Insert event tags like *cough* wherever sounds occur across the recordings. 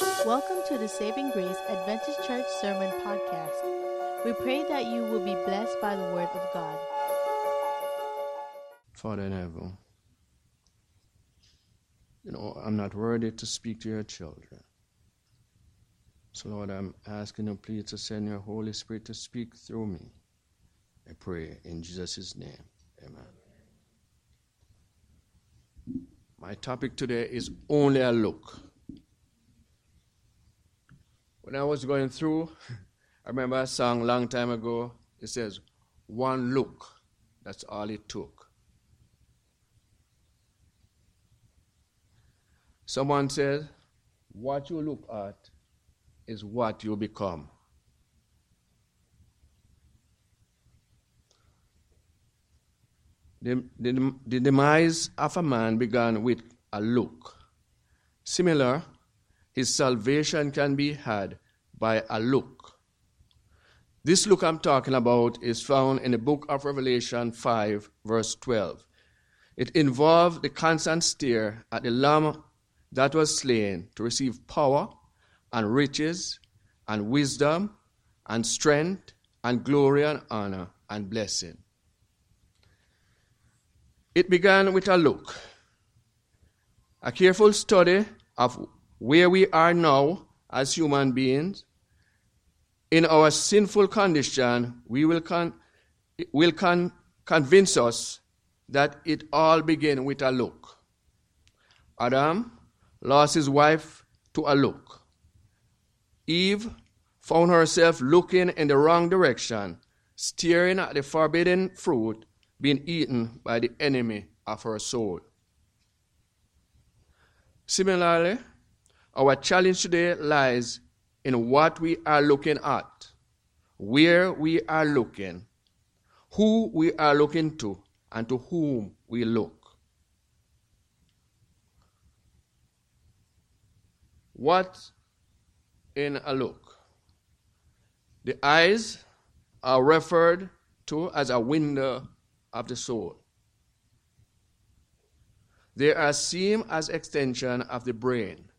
Welcome to the Saving Grace Adventist Church Sermon Podcast. We pray that you will be blessed by the Word of God. Father in heaven, you know, I'm not worthy to speak to your children. So, Lord, I'm asking you, please, to send your Holy Spirit to speak through me. I pray in Jesus' name. Amen. My topic today is only a look. When I was going through, *laughs* I remember a song a long time ago. It says, One look, that's all it took. Someone said, What you look at is what you become. The, the, the demise of a man began with a look. Similar, his salvation can be had by a look. This look I'm talking about is found in the book of Revelation 5, verse 12. It involved the constant stare at the Lamb that was slain to receive power and riches and wisdom and strength and glory and honor and blessing. It began with a look, a careful study of where we are now as human beings. In our sinful condition, we will, con- will con- convince us that it all began with a look. Adam lost his wife to a look. Eve found herself looking in the wrong direction, staring at the forbidden fruit being eaten by the enemy of her soul. Similarly, our challenge today lies in what we are looking at, where we are looking, who we are looking to, and to whom we look. What in a look? The eyes are referred to as a window of the soul. They are seen as extension of the brain.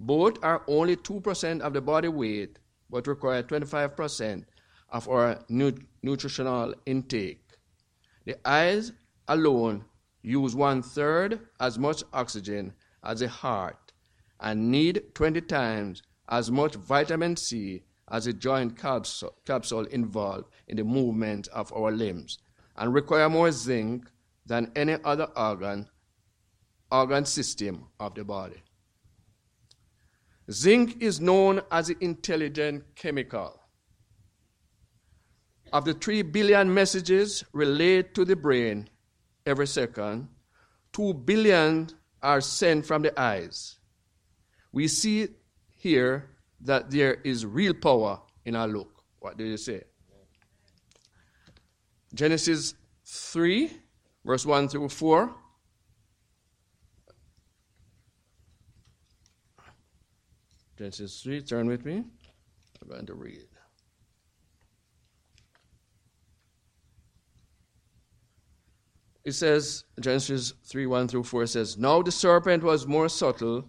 Both are only 2% of the body weight, but require 25% of our nu- nutritional intake. The eyes alone use one third as much oxygen as the heart and need 20 times as much vitamin C as a joint capsule, capsule involved in the movement of our limbs and require more zinc than any other organ organ system of the body. Zinc is known as the intelligent chemical. Of the 3 billion messages relayed to the brain every second, 2 billion are sent from the eyes. We see here that there is real power in our look. What do you say? Genesis 3, verse 1 through 4. Genesis 3, turn with me. I'm going to read. It says, Genesis 3 1 through 4 says, Now the serpent was more subtle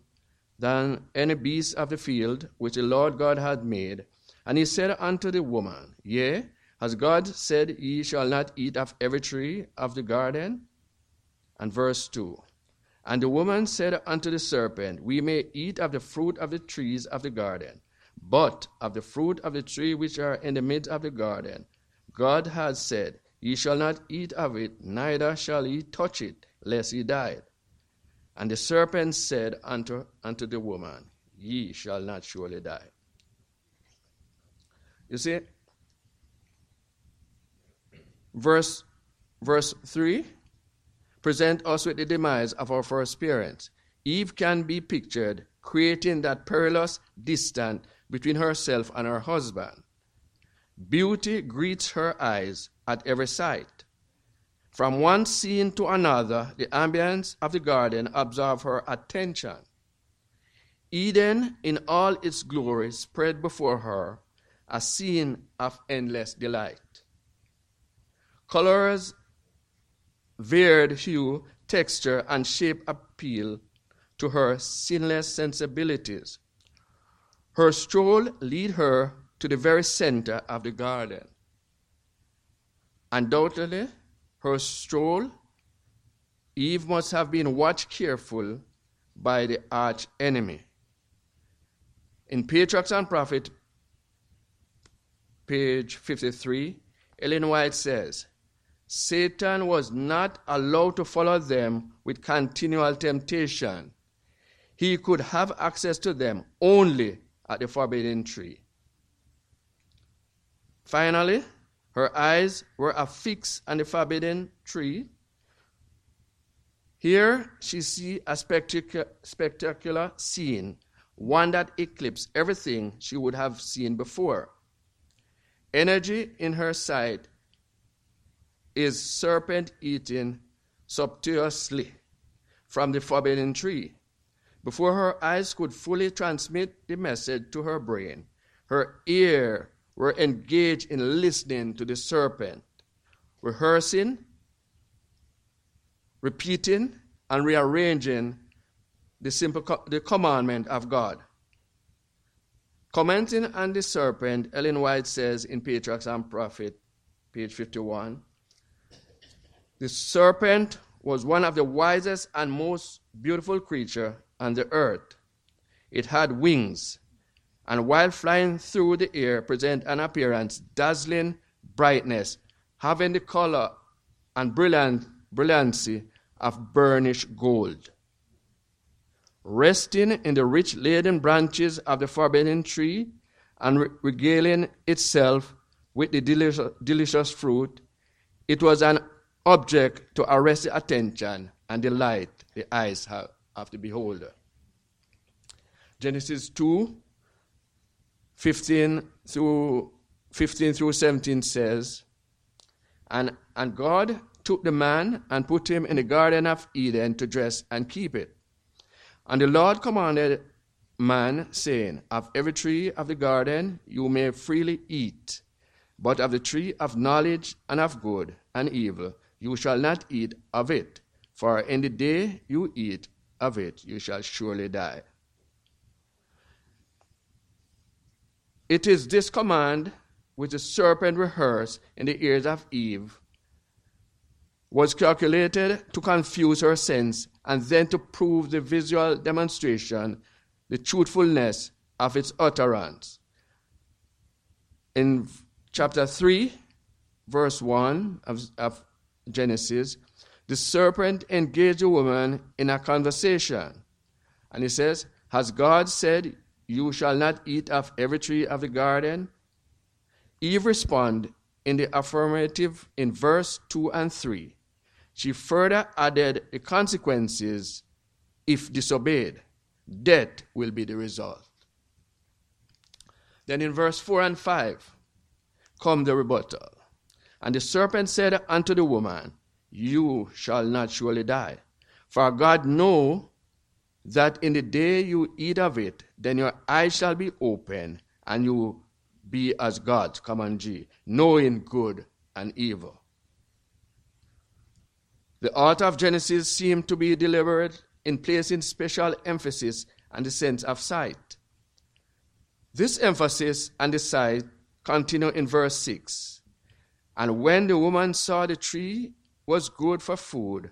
than any beast of the field which the Lord God had made. And he said unto the woman, Yea, has God said, Ye shall not eat of every tree of the garden? And verse 2 And the woman said unto the serpent, We may eat of the fruit of the trees of the garden, but of the fruit of the tree which are in the midst of the garden, God has said, Ye shall not eat of it, neither shall ye touch it, lest ye die. And the serpent said unto, unto the woman, Ye shall not surely die. You see, verse, verse 3 present us with the demise of our first parents. Eve can be pictured creating that perilous distance between herself and her husband. Beauty greets her eyes at every sight. From one scene to another, the ambience of the garden absorbs her attention. Eden, in all its glory, spread before her, a scene of endless delight. Colors, varied hue, texture, and shape appeal to her sinless sensibilities. Her stroll lead her to the very center of the garden. Undoubtedly, her stroll, Eve must have been watched careful by the arch enemy. In Patriarchs and Prophet, page 53, Ellen White says, Satan was not allowed to follow them with continual temptation. He could have access to them only at the forbidden tree. Finally, her eyes were affixed on the forbidden tree. Here she see a spectacular scene, one that eclipsed everything she would have seen before. Energy in her sight is serpent eating subtiously from the forbidden tree. Before her eyes could fully transmit the message to her brain, her ear were engaged in listening to the serpent, rehearsing, repeating, and rearranging the simple co- the commandment of God. Commenting on the serpent, Ellen White says in Patriarchs and Prophet, page 51, the serpent was one of the wisest and most beautiful creature on the earth. It had wings, and while flying through the air, present an appearance dazzling brightness, having the color and brilliant brilliancy of burnished gold. Resting in the rich laden branches of the forbidden tree and regaling itself with the delicious, delicious fruit, it was an object to arrest the attention and delight the eyes of the beholder. Genesis 2 15 through 15 through 17 says, and, and God took the man and put him in the Garden of Eden to dress and keep it. And the Lord commanded man, saying, Of every tree of the garden you may freely eat, but of the tree of knowledge and of good and evil you shall not eat of it, for in the day you eat of it, you shall surely die. It is this command which the serpent rehearsed in the ears of Eve was calculated to confuse her sense and then to prove the visual demonstration, the truthfulness of its utterance. In chapter 3, verse 1 of, of Genesis, the serpent engaged the woman in a conversation. And he says, Has God said, You shall not eat of every tree of the garden? Eve responded in the affirmative in verse 2 and 3. She further added the consequences if disobeyed. Death will be the result. Then in verse 4 and 5 come the rebuttal. And the serpent said unto the woman, You shall not surely die. For God know that in the day you eat of it, then your eyes shall be open, and you be as gods, come on G, knowing good and evil. The author of Genesis seemed to be deliberate in placing special emphasis on the sense of sight. This emphasis on the sight continue in verse 6. And when the woman saw the tree was good for food,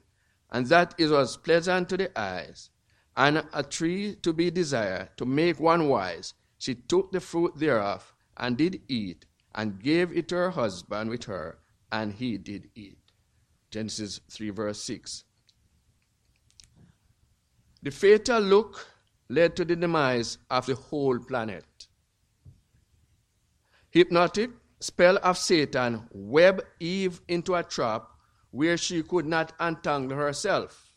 and that it was pleasant to the eyes, and a tree to be desired to make one wise, she took the fruit thereof, and did eat, and gave it to her husband with her, and he did eat. Genesis 3, verse 6. The fatal look led to the demise of the whole planet. Hypnotic spell of Satan web Eve into a trap where she could not untangle herself.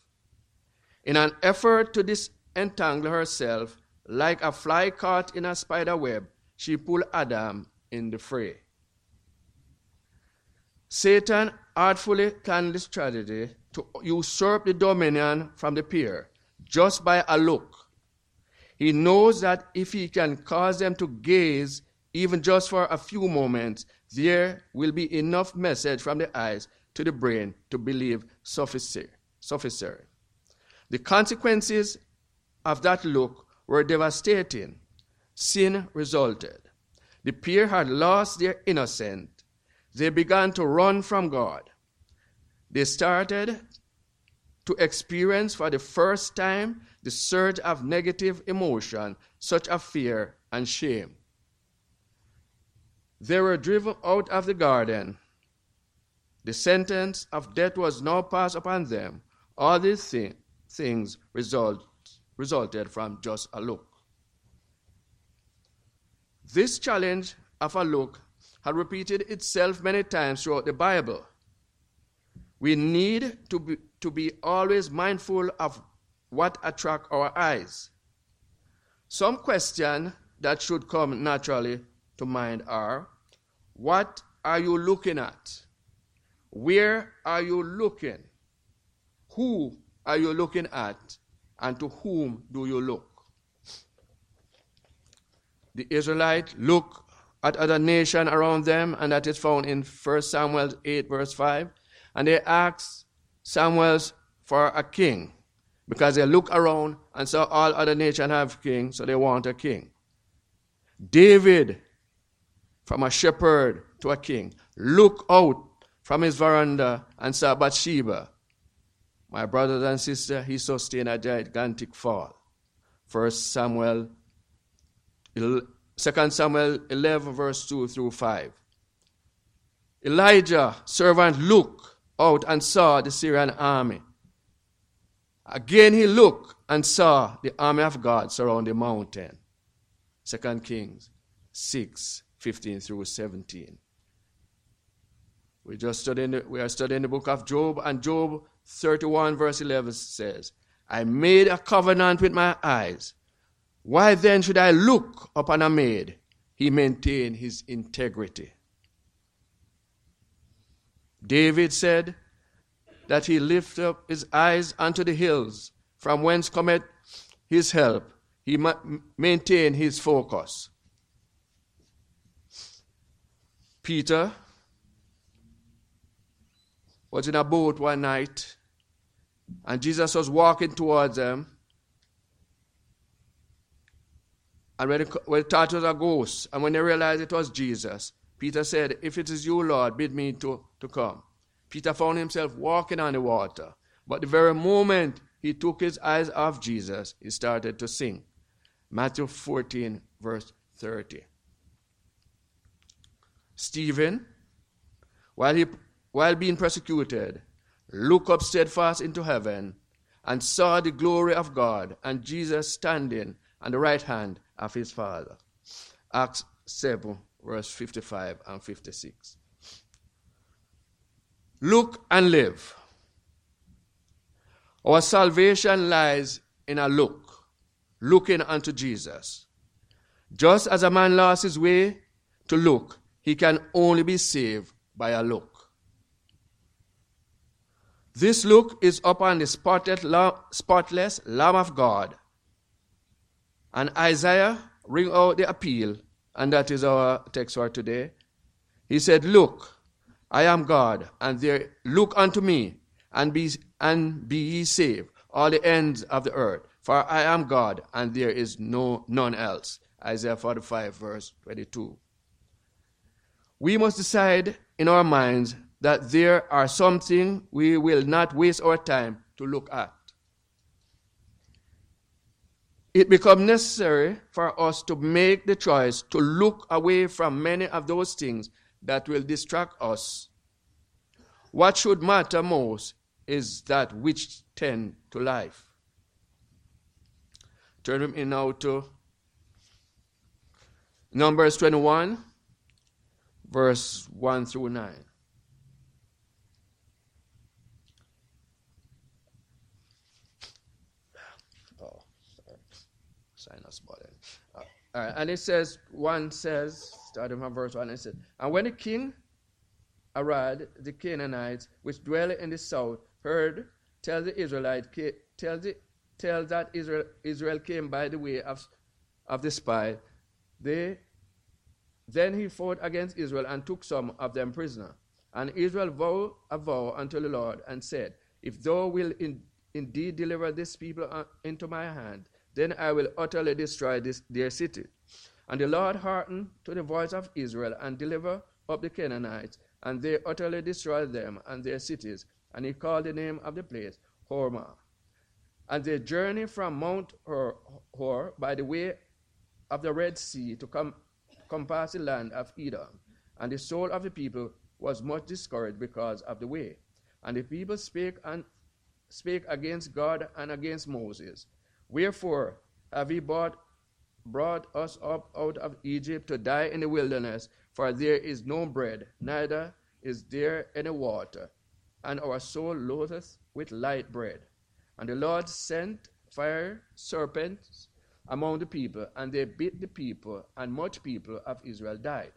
In an effort to disentangle herself, like a fly caught in a spider web, she pulled Adam in the fray. Satan artfully planned this strategy to usurp the dominion from the pair just by a look. He knows that if he can cause them to gaze even just for a few moments, there will be enough message from the eyes to the brain to believe sufficient. The consequences of that look were devastating. Sin resulted. The pair had lost their innocence. They began to run from God. They started to experience for the first time the surge of negative emotion, such as fear and shame. They were driven out of the garden. The sentence of death was now passed upon them. All these thi- things result, resulted from just a look. This challenge of a look had repeated itself many times throughout the Bible. We need to be, to be always mindful of what attract our eyes. Some questions that should come naturally to mind are what are you looking at? Where are you looking? Who are you looking at? And to whom do you look? The Israelites look at other nations around them, and that is found in 1 Samuel 8, verse 5. And they ask Samuel for a king because they look around and saw all other nations have king, so they want a king. David, from a shepherd to a king, look out from his veranda and saw Bathsheba. My brothers and sisters, he sustained a gigantic fall. First Samuel, 2 Samuel 11, verse 2 through 5. Elijah, servant, looked out and saw the Syrian army. Again he looked and saw the army of God surround the mountain. 2 Kings 6, 15 through 17. We just studying we are studying the book of Job, and Job 31, verse 11 says, I made a covenant with my eyes. Why then should I look upon a maid? He maintained his integrity. David said that he lifted up his eyes unto the hills, from whence cometh his help. He maintained his focus. Peter was in a boat one night, and Jesus was walking towards them. And when, it, when thought it was a ghost, and when they realized it was Jesus, Peter said, If it is you, Lord, bid me to, to come. Peter found himself walking on the water. But the very moment he took his eyes off Jesus, he started to sink. Matthew 14, verse 30. Stephen, while he while being persecuted, looked up steadfast into heaven and saw the glory of God and Jesus standing on the right hand of his Father. Acts 7, verse 55 and 56. Look and live. Our salvation lies in a look, looking unto Jesus. Just as a man lost his way to look, he can only be saved by a look. This look is upon the spotless Lamb of God. And Isaiah ring out the appeal, and that is our text for today. He said, Look, I am God, and there look unto me, and be and be ye saved, all the ends of the earth. For I am God, and there is no none else. Isaiah 45, verse 22. We must decide in our minds that there are something we will not waste our time to look at. It becomes necessary for us to make the choice to look away from many of those things that will distract us. What should matter most is that which tend to life. Turn me now to Numbers 21, verse 1 through 9. Uh, all right, and it says, one says, starting from verse 1, it says, And when the king Arad, the Canaanites, which dwell in the south, heard tell the Israelite, tell, the, tell that Israel, Israel came by the way of, of the spy, they, then he fought against Israel and took some of them prisoner. And Israel vowed a vow unto the Lord and said, If thou wilt in, indeed deliver this people uh, into my hand, then I will utterly destroy this, their city. And the Lord hearkened to the voice of Israel and delivered up the Canaanites, and they utterly destroyed them and their cities. And he called the name of the place Hormah. And they journeyed from Mount Hor, Hor by the way of the Red Sea to come, compass the land of Edom. And the soul of the people was much discouraged because of the way. And the people spake and spake against God and against Moses. Wherefore have he brought, brought us up out of Egypt to die in the wilderness? For there is no bread, neither is there any water, and our soul loatheth with light bread. And the Lord sent fire serpents among the people, and they bit the people, and much people of Israel died.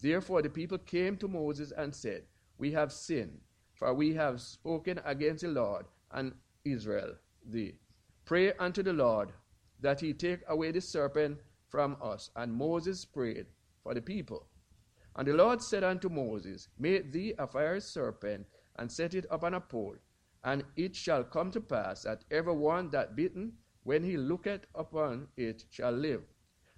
Therefore the people came to Moses and said, We have sinned, for we have spoken against the Lord and Israel thee. Pray unto the Lord that he take away the serpent from us. And Moses prayed for the people. And the Lord said unto Moses, Make thee a fiery serpent, and set it upon a pole. And it shall come to pass that every one that bitten, when he looketh upon it, shall live.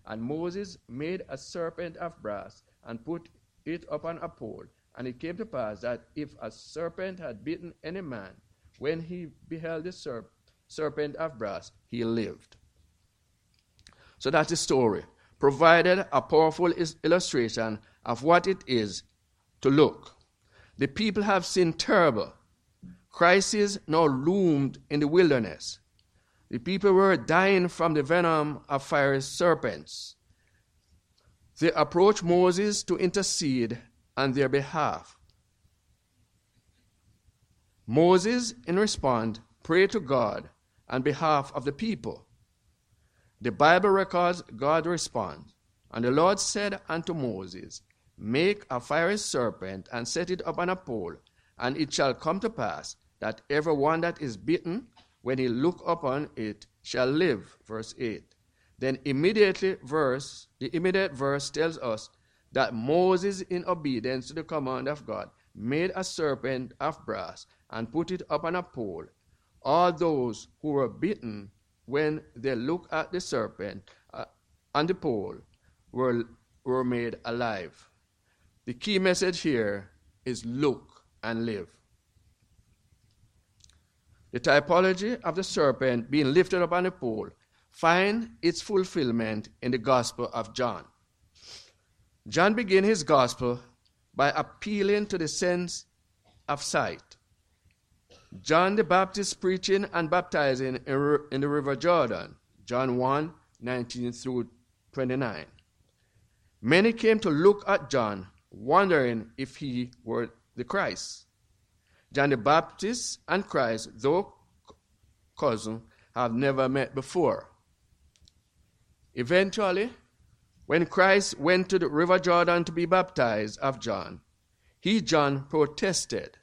And Moses made a serpent of brass, and put it upon a pole. And it came to pass that if a serpent had bitten any man, when he beheld the serp- serpent of brass, he lived. So that's the story. Provided a powerful illustration of what it is to look. The people have seen terrible. Crisis now loomed in the wilderness. The people were dying from the venom of fiery serpents. They approached Moses to intercede on their behalf. Moses, in response, prayed to God on behalf of the people. The Bible records God's response. And the Lord said unto Moses, Make a fiery serpent and set it upon a pole, and it shall come to pass that every one that is bitten, when he look upon it, shall live. Verse 8. Then immediately verse, the immediate verse tells us that Moses, in obedience to the command of God, made a serpent of brass and put it upon a pole. All those who were bitten when they looked at the serpent uh, on the pole were, were made alive. The key message here is look and live. The typology of the serpent being lifted up on the pole find its fulfillment in the Gospel of John. John began his Gospel by appealing to the sense of sight. John the Baptist preaching and baptizing in the river Jordan, John 1 19 through 29. Many came to look at John, wondering if he were the Christ. John the Baptist and Christ, though cousin, have never met before. Eventually, when Christ went to the river Jordan to be baptized of John, he, John, protested.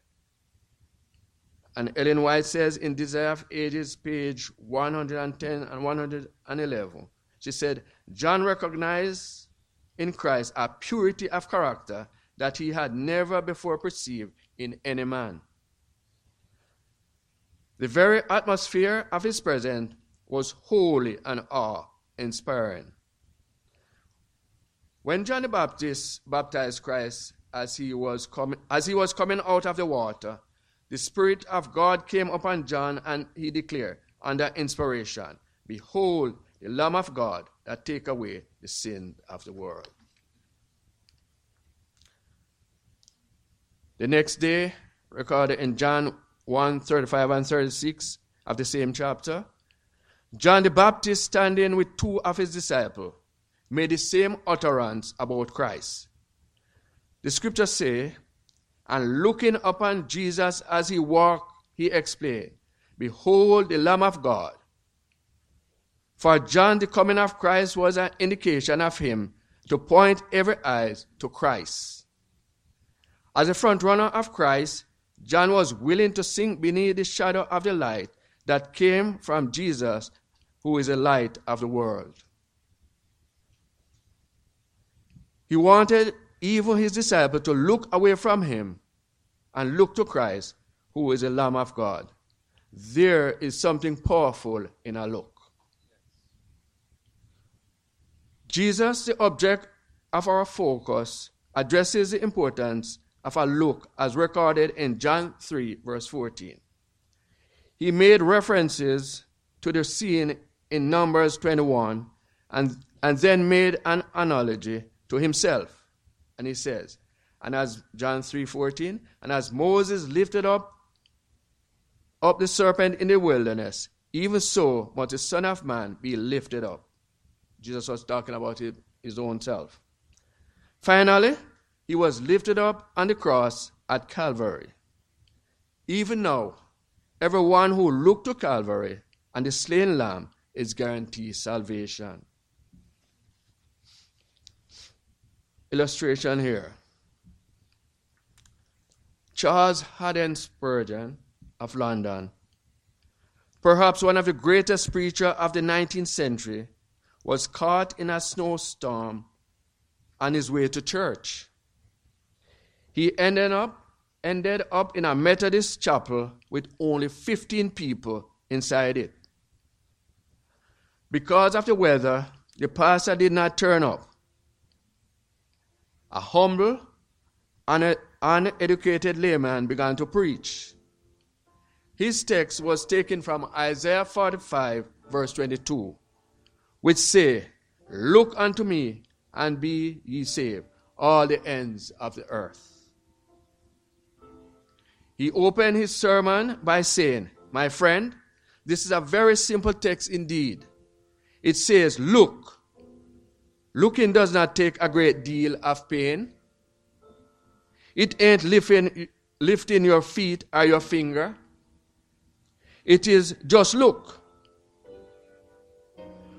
And Ellen White says in Desire of Ages, page 110 and 111, she said, John recognized in Christ a purity of character that he had never before perceived in any man. The very atmosphere of his presence was holy and awe inspiring. When John the Baptist baptized Christ as he was coming, as he was coming out of the water, the Spirit of God came upon John and he declared under inspiration, Behold, the Lamb of God that take away the sin of the world. The next day, recorded in John 1 35 and 36 of the same chapter, John the Baptist, standing with two of his disciples, made the same utterance about Christ. The scriptures say, and looking upon Jesus as he walked, he explained, Behold the Lamb of God. For John, the coming of Christ was an indication of him to point every eye to Christ. As a front runner of Christ, John was willing to sink beneath the shadow of the light that came from Jesus, who is the light of the world. He wanted even his disciples to look away from him and look to Christ, who is the Lamb of God. There is something powerful in a look. Jesus, the object of our focus, addresses the importance of a look as recorded in John 3, verse 14. He made references to the scene in Numbers 21 and, and then made an analogy to himself. And he says, and as John 3:14, and as Moses lifted up up the serpent in the wilderness, even so must the Son of Man be lifted up. Jesus was talking about his own self. Finally, he was lifted up on the cross at Calvary. Even now, everyone who looked to Calvary and the slain lamb is guaranteed salvation. Illustration here. Charles Haddon Spurgeon of London, perhaps one of the greatest preachers of the 19th century, was caught in a snowstorm on his way to church. He ended up ended up in a Methodist chapel with only 15 people inside it. Because of the weather, the pastor did not turn up. A humble, uneducated layman began to preach. His text was taken from Isaiah 45, verse 22, which say, Look unto me and be ye saved, all the ends of the earth. He opened his sermon by saying, My friend, this is a very simple text indeed. It says, Look. Looking does not take a great deal of pain. It ain't lifting, lifting your feet or your finger. It is just look.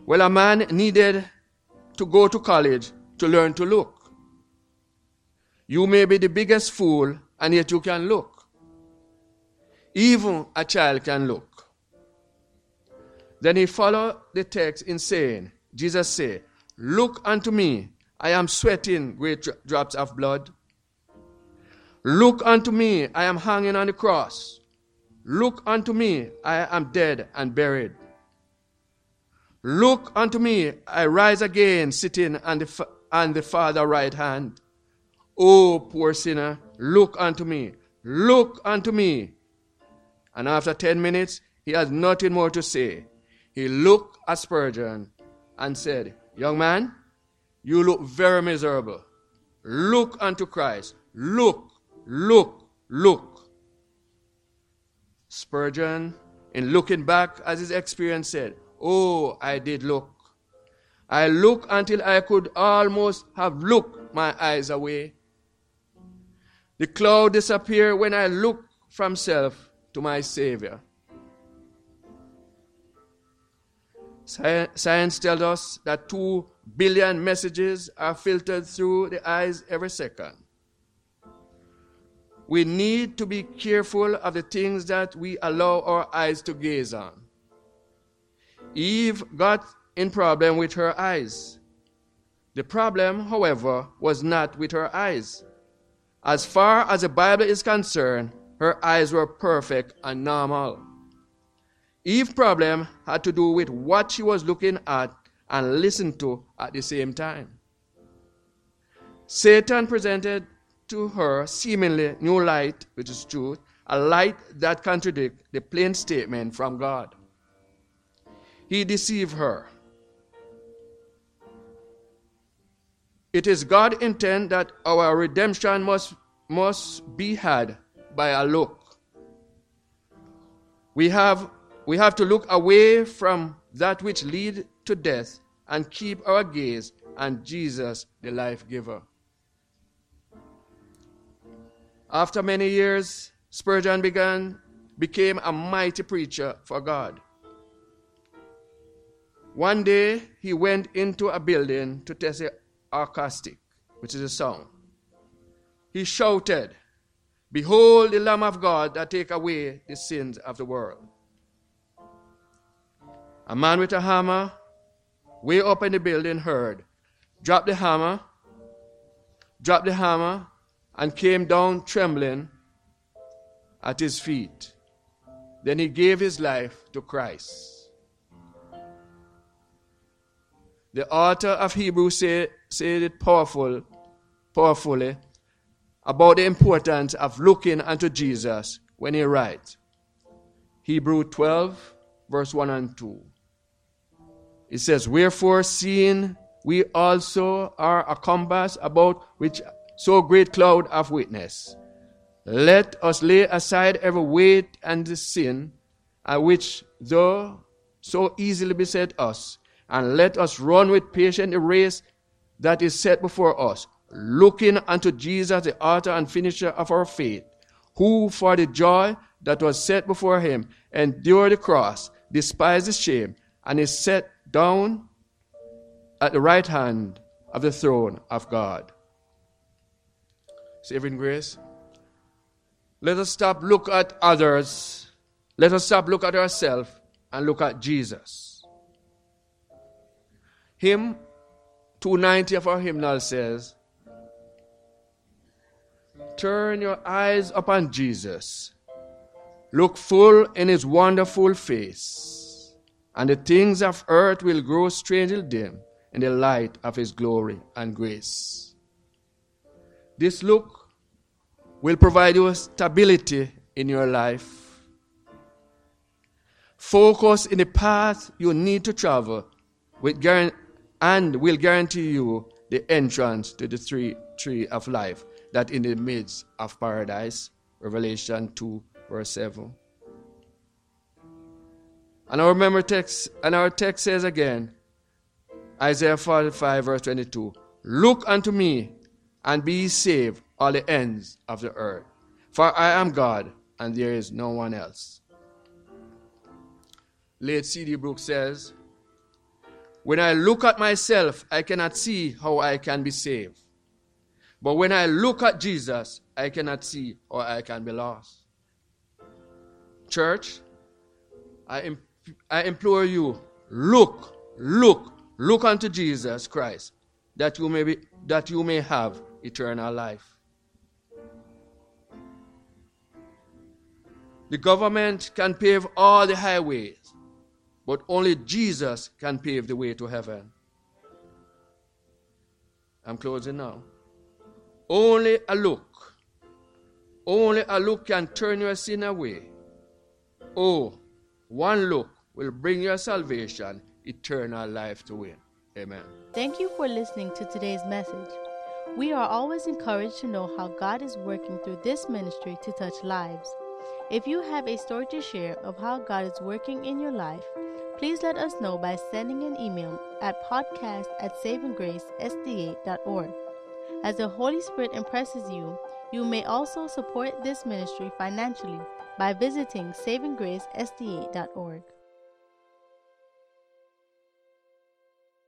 Well, a man needed to go to college to learn to look. You may be the biggest fool, and yet you can look. Even a child can look. Then he followed the text in saying, Jesus said, Look unto me, I am sweating great drops of blood. Look unto me, I am hanging on the cross. Look unto me, I am dead and buried. Look unto me, I rise again, sitting on the, on the Father right hand. O poor sinner, look unto me, look unto me. And after ten minutes, he had nothing more to say. He looked at Spurgeon and said, Young man, you look very miserable. Look unto Christ. Look Look, look. Spurgeon, in looking back as his experience said, Oh, I did look. I looked until I could almost have looked my eyes away. The cloud disappeared when I looked from self to my Savior. Science tells us that two billion messages are filtered through the eyes every second we need to be careful of the things that we allow our eyes to gaze on. Eve got in problem with her eyes. The problem, however, was not with her eyes. As far as the Bible is concerned, her eyes were perfect and normal. Eve's problem had to do with what she was looking at and listening to at the same time. Satan presented to her seemingly new light, which is truth, a light that contradicts the plain statement from God. He deceived her. It is God's intent that our redemption must, must be had by a look. We have, we have to look away from that which lead to death and keep our gaze on Jesus, the life giver. After many years, Spurgeon began, became a mighty preacher for God. One day, he went into a building to test the acoustic, which is a sound. He shouted, Behold the Lamb of God that take away the sins of the world. A man with a hammer, way up in the building, heard, Drop the hammer, drop the hammer, and came down trembling at his feet. Then he gave his life to Christ. The author of Hebrews said, it powerful, powerfully about the importance of looking unto Jesus when he writes. Hebrew 12, verse 1 and 2. It says, Wherefore, seeing we also are a compass about which so great cloud of witness, let us lay aside every weight and sin, uh, which though so easily beset us, and let us run with patience the race that is set before us, looking unto Jesus, the author and finisher of our faith, who for the joy that was set before him endured the cross, despised the shame, and is set down at the right hand of the throne of God. Saving grace. Let us stop look at others. Let us stop look at ourselves and look at Jesus. Hymn 290 of our hymnal says, Turn your eyes upon Jesus. Look full in his wonderful face, and the things of earth will grow strangely dim in the light of his glory and grace. This look will provide you stability in your life. Focus in the path you need to travel with and will guarantee you the entrance to the tree, tree of life that in the midst of paradise. Revelation 2, verse 7. And our memory text and our text says again, Isaiah 45, verse 22. Look unto me and be saved, all the ends of the earth. For I am God, and there is no one else. Late C.D. Brooks says, When I look at myself, I cannot see how I can be saved. But when I look at Jesus, I cannot see or I can be lost. Church, I, imp- I implore you, look, look, look unto Jesus Christ, that you may be, that you may have eternal life. The government can pave all the highways, but only Jesus can pave the way to heaven. I'm closing now. Only a look, only a look can turn your sin away. Oh, one look will bring your salvation, eternal life to win. Amen. Thank you for listening to today's message. We are always encouraged to know how God is working through this ministry to touch lives. If you have a story to share of how God is working in your life, please let us know by sending an email at podcast at savinggracesda.org. As the Holy Spirit impresses you, you may also support this ministry financially by visiting savinggracesda.org.